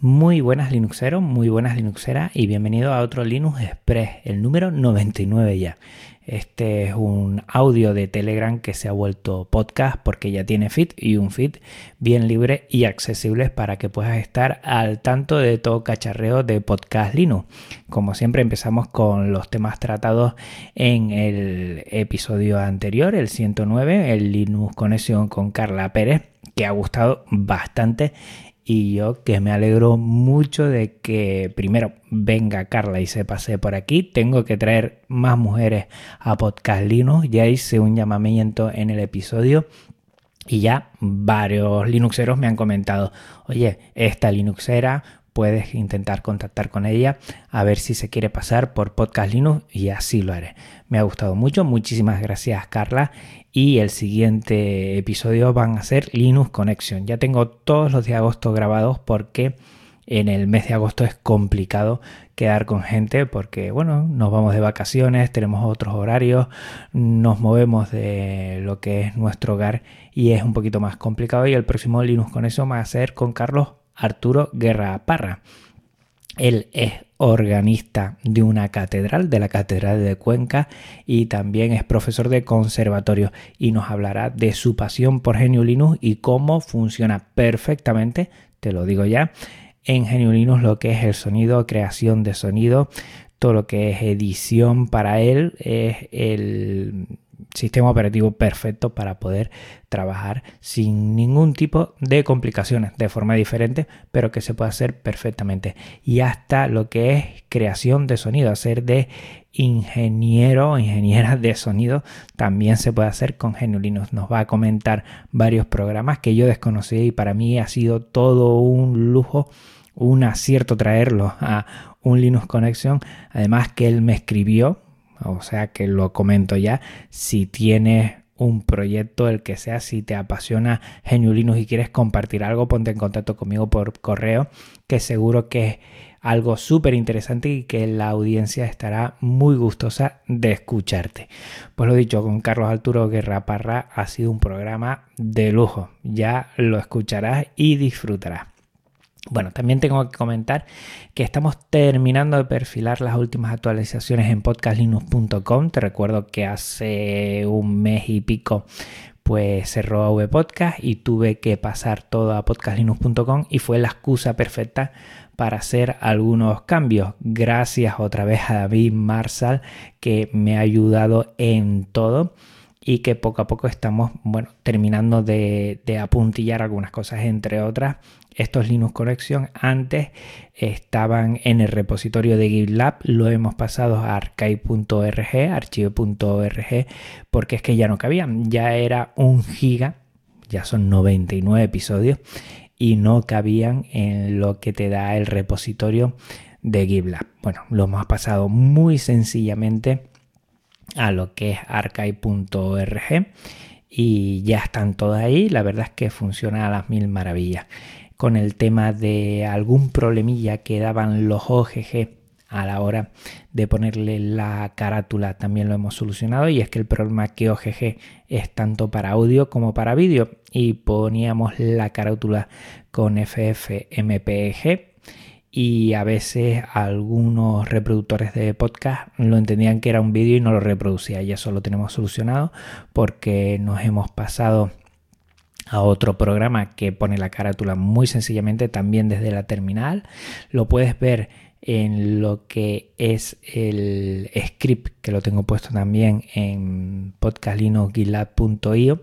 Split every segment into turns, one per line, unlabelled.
Muy buenas Linuxeros, muy buenas Linuxeras y bienvenido a otro Linux Express, el número 99 ya. Este es un audio de Telegram que se ha vuelto podcast porque ya tiene feed y un feed bien libre y accesible para que puedas estar al tanto de todo cacharreo de podcast Linux. Como siempre empezamos con los temas tratados en el episodio anterior, el 109, el Linux Conexión con Carla Pérez, que ha gustado bastante y yo que me alegro mucho de que primero venga Carla y se pase por aquí. Tengo que traer más mujeres a Podcast Linux. Ya hice un llamamiento en el episodio y ya varios Linuxeros me han comentado, oye, esta Linuxera puedes intentar contactar con ella a ver si se quiere pasar por Podcast Linux y así lo haré. Me ha gustado mucho, muchísimas gracias Carla y el siguiente episodio van a ser Linux Connection. Ya tengo todos los de agosto grabados porque en el mes de agosto es complicado quedar con gente porque, bueno, nos vamos de vacaciones, tenemos otros horarios, nos movemos de lo que es nuestro hogar y es un poquito más complicado. Y el próximo Linux Connection va a ser con Carlos Arturo Guerra Parra. Él es organista de una catedral, de la Catedral de Cuenca, y también es profesor de conservatorio y nos hablará de su pasión por Genio Linux y cómo funciona perfectamente, te lo digo ya, en Genio Linux lo que es el sonido, creación de sonido, todo lo que es edición para él es el sistema operativo perfecto para poder trabajar sin ningún tipo de complicaciones, de forma diferente, pero que se puede hacer perfectamente. Y hasta lo que es creación de sonido, hacer de ingeniero o ingeniera de sonido, también se puede hacer con GNU Linux. Nos va a comentar varios programas que yo desconocí y para mí ha sido todo un lujo un acierto traerlo a un Linux Connection. Además que él me escribió, o sea que lo comento ya, si tienes un proyecto, el que sea, si te apasiona GNU Linux y quieres compartir algo, ponte en contacto conmigo por correo, que seguro que es algo súper interesante y que la audiencia estará muy gustosa de escucharte. Pues lo dicho, con Carlos Arturo Guerra Parra ha sido un programa de lujo, ya lo escucharás y disfrutarás. Bueno, también tengo que comentar que estamos terminando de perfilar las últimas actualizaciones en podcastlinux.com. Te recuerdo que hace un mes y pico pues cerró AV Podcast y tuve que pasar todo a podcastlinux.com y fue la excusa perfecta para hacer algunos cambios. Gracias otra vez a David Marsal que me ha ayudado en todo y que poco a poco estamos bueno, terminando de, apuntillar algunas cosas, entre otras estos Linux Connection antes estaban en el repositorio de GitLab, lo hemos pasado a archive.org, archivo.org, porque es que ya no cabían, ya era un giga, ya son 99 episodios y no cabían en lo que te da el repositorio de GitLab. Bueno, lo hemos pasado muy sencillamente a lo que es archive.org y ya están todas ahí. La verdad es que funciona a las mil maravillas. Con el tema de algún problemilla que daban los OGG a la hora de ponerle la carátula también lo hemos solucionado. Y es que el problema que OGG es tanto para audio como para vídeo. Y poníamos la carátula con FFmpeg y a veces algunos reproductores de podcast lo entendían que era un vídeo y no lo reproducía. Ya eso lo tenemos solucionado porque nos hemos pasado a otro programa que pone la carátula muy sencillamente también desde la terminal. Lo puedes ver en lo que es el script que lo tengo puesto también en podcastlinux.github.io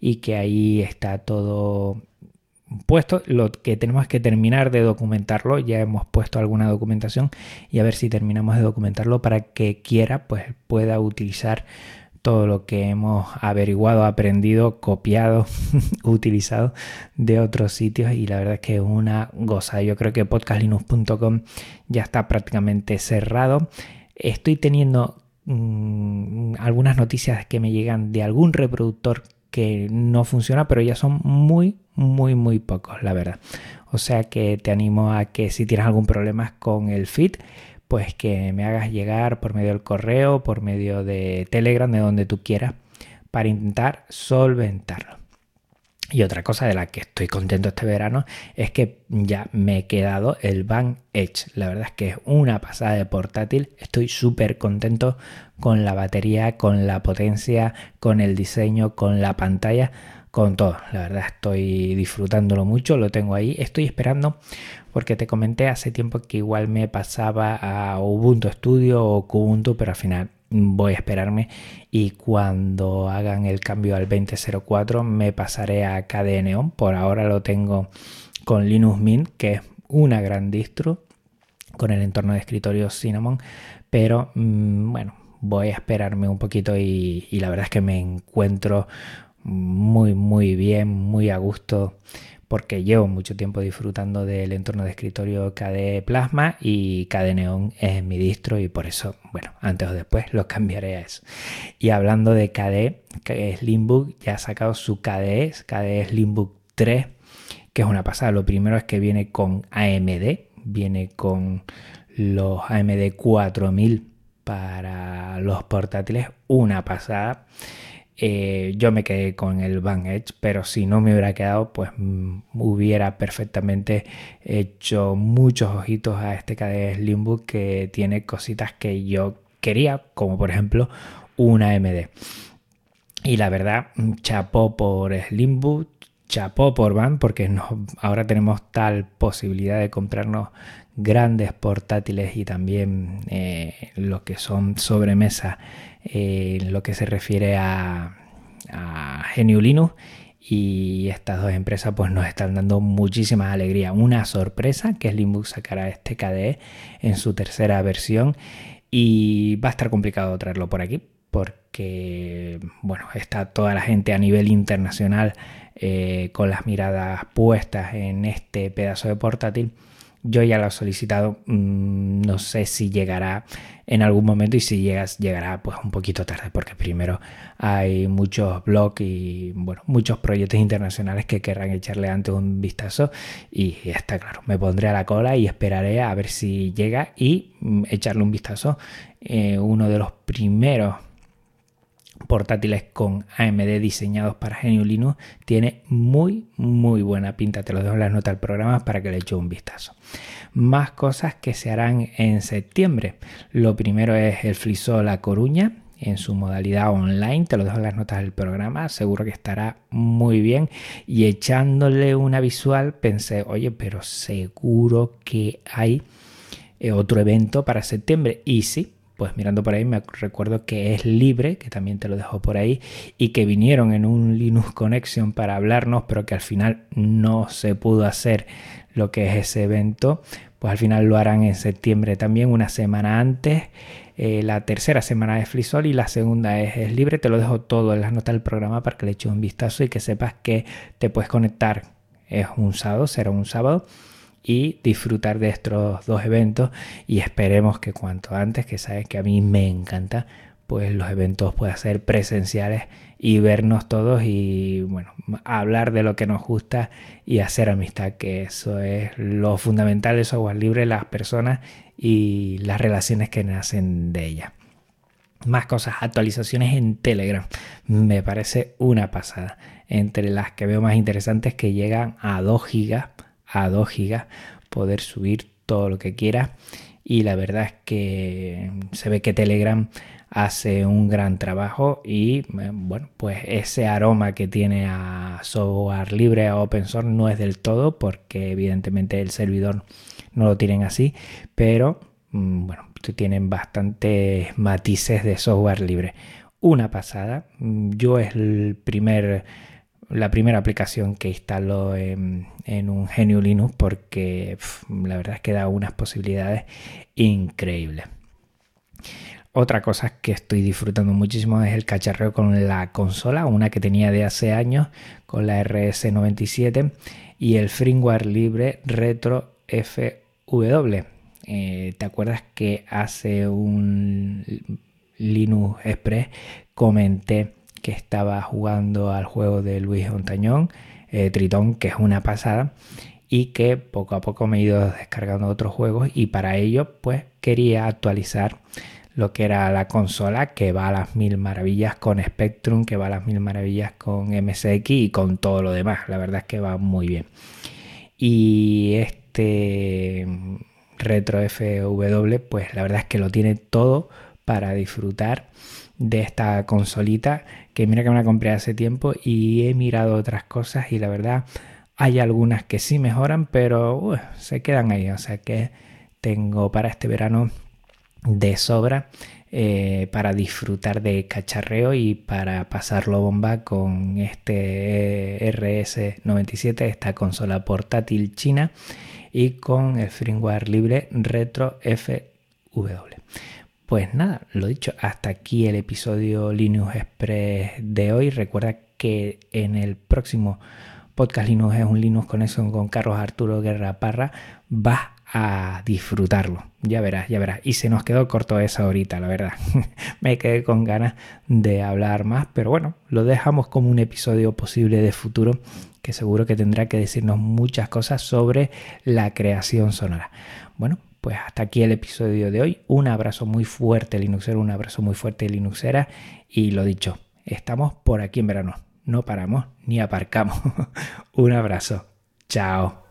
y que ahí está todo puesto. Lo que tenemos que terminar de documentarlo. Ya hemos puesto alguna documentación y a ver si terminamos de documentarlo para que quiera pues pueda utilizar todo lo que hemos averiguado, aprendido, copiado, utilizado de otros sitios y la verdad es que es una goza. Yo creo que podcastlinux.com ya está prácticamente cerrado. Estoy teniendo mm, algunas noticias que me llegan de algún reproductor que no funciona, pero ya son muy, muy, muy pocos, la verdad. O sea que te animo a que si tienes algún problema con el feed, pues que me hagas llegar por medio del correo, por medio de Telegram, de donde tú quieras, para intentar solventarlo. Y otra cosa de la que estoy contento este verano es que ya me he quedado el Van Edge. La verdad es que es una pasada de portátil. Estoy súper contento con la batería, con la potencia, con el diseño, con la pantalla, con todo. La verdad estoy disfrutándolo mucho. Lo tengo ahí. Estoy esperando porque te comenté hace tiempo que igual me pasaba a Ubuntu Studio o Kubuntu, pero al final voy a esperarme y cuando hagan el cambio al 2004 me pasaré a KDE Neon. Por ahora lo tengo con Linux Mint, que es una gran distro con el entorno de escritorio Cinnamon, pero mm, bueno, voy a esperarme un poquito y la verdad es que me encuentro muy muy bien, muy a gusto porque llevo mucho tiempo disfrutando del entorno de escritorio KDE Plasma y KDE Neon es mi distro y por eso, bueno, antes o después lo cambiaré a eso. Y hablando de KDE, que Slimbook ya ha sacado su KDE, KDE Slimbook 3, que es una pasada. Lo primero es que viene con AMD, viene con los AMD 4000 para los portátiles, una pasada. Eh, yo me quedé con el Van Edge, pero si no me hubiera quedado, pues mm, hubiera perfectamente hecho muchos ojitos a este KDE Slimbook que tiene cositas que yo quería, como por ejemplo una AMD. Y la verdad, mm, chapó por Slimbook, chapó por Van, porque ahora tenemos tal posibilidad de comprarnos grandes portátiles y también eh, lo que son sobremesas en lo que se refiere a, a Linux. Y estas dos empresas pues nos están dando muchísima alegría. Una sorpresa que es Linux sacará este KDE en su tercera versión. Y va a estar complicado traerlo por aquí porque bueno, está toda la gente a nivel internacional eh, con las miradas puestas en este pedazo de portátil yo ya lo he solicitado, mm, no sé si llegará en algún momento y si llegas, llegará pues un poquito tarde, porque primero hay muchos blogs y bueno, muchos proyectos internacionales que querrán echarle antes un vistazo y está claro, me pondré a la cola y esperaré a ver si llega y mm, echarle un vistazo. Eh, uno de los primeros portátiles con AMD diseñados para GNU Linux tiene muy muy buena pinta te lo dejo en las notas del programa para que le eche un vistazo más cosas que se harán en septiembre lo primero es el Flisol La Coruña en su modalidad online, te lo dejo en las notas del programa, seguro que estará muy bien. Y echándole una visual pensé, oye, pero seguro que hay eh, otro evento para septiembre. Y sí, pues mirando por ahí me recuerdo que es libre, que también te lo dejo por ahí, y que vinieron en un Linux Connection para hablarnos, pero que al final no se pudo hacer lo que es ese evento, pues al final lo harán en septiembre también, una semana antes. Eh, la tercera semana es Flisol y la segunda es, es, libre. Te lo dejo todo en las notas del programa para que le eches un vistazo y que sepas que te puedes conectar. Es un sábado, será un sábado y disfrutar de estos dos eventos y esperemos que cuanto antes, que sabes que a mí me encanta, pues los eventos puedan ser presenciales y vernos todos y bueno, hablar de lo que nos gusta y hacer amistad, que eso es lo fundamental de software libre, las personas y las relaciones que nacen de ella. Más cosas, actualizaciones en Telegram. Me parece una pasada. Entre las que veo más interesantes que llegan a 2 gigas a 2 gigas, poder subir todo lo que quiera. Y la verdad es que se ve que Telegram hace un gran trabajo y eh, bueno pues ese aroma que tiene a software libre a open source no es del todo porque evidentemente el servidor no lo tienen así pero mm, bueno tienen bastantes matices de software libre. Una pasada. Mm, yo es el primer la primera aplicación que instaló en, un GNU Linux porque la verdad es que da unas posibilidades increíbles. Otra cosa que estoy disfrutando muchísimo es el cacharreo con la consola, una que tenía de hace años con la RS97 y el firmware libre Retro FW. Eh, ¿Te acuerdas que hace un Linux Express comenté que estaba jugando al juego de Luis Ontañón, eh, Tritón, que es una pasada, y que poco a poco me he ido descargando otros juegos y para ello pues quería actualizar lo que era la consola que va a las mil maravillas con Spectrum, que va a las mil maravillas con MSX y con todo lo demás. La verdad es que va muy bien. Y este Retro FW, pues la verdad es que lo tiene todo para disfrutar de esta consolita que mira que me la compré hace tiempo y he mirado otras cosas y la verdad hay algunas que sí mejoran pero se quedan ahí. O sea que tengo para este verano de sobra eh, para disfrutar de cacharreo y para pasarlo bomba con este RS97 esta consola portátil china y con el firmware libre Retro FW pues nada, lo dicho, hasta aquí el episodio Linux Express de hoy. Recuerda que en el próximo podcast Linux es un Linux Connection con Carlos Arturo Guerra Parra. Vas a disfrutarlo. Ya verás, ya verás. Y se nos quedó corto esa ahorita, la verdad. Me quedé con ganas de hablar más, pero bueno, lo dejamos como un episodio posible de futuro que seguro que tendrá que decirnos muchas cosas sobre la creación sonora. Bueno, pues hasta aquí el episodio de hoy. Un abrazo muy fuerte Linuxero, un abrazo muy fuerte Linuxera. Y lo dicho, estamos por aquí en verano. No paramos ni aparcamos. un abrazo. Chao.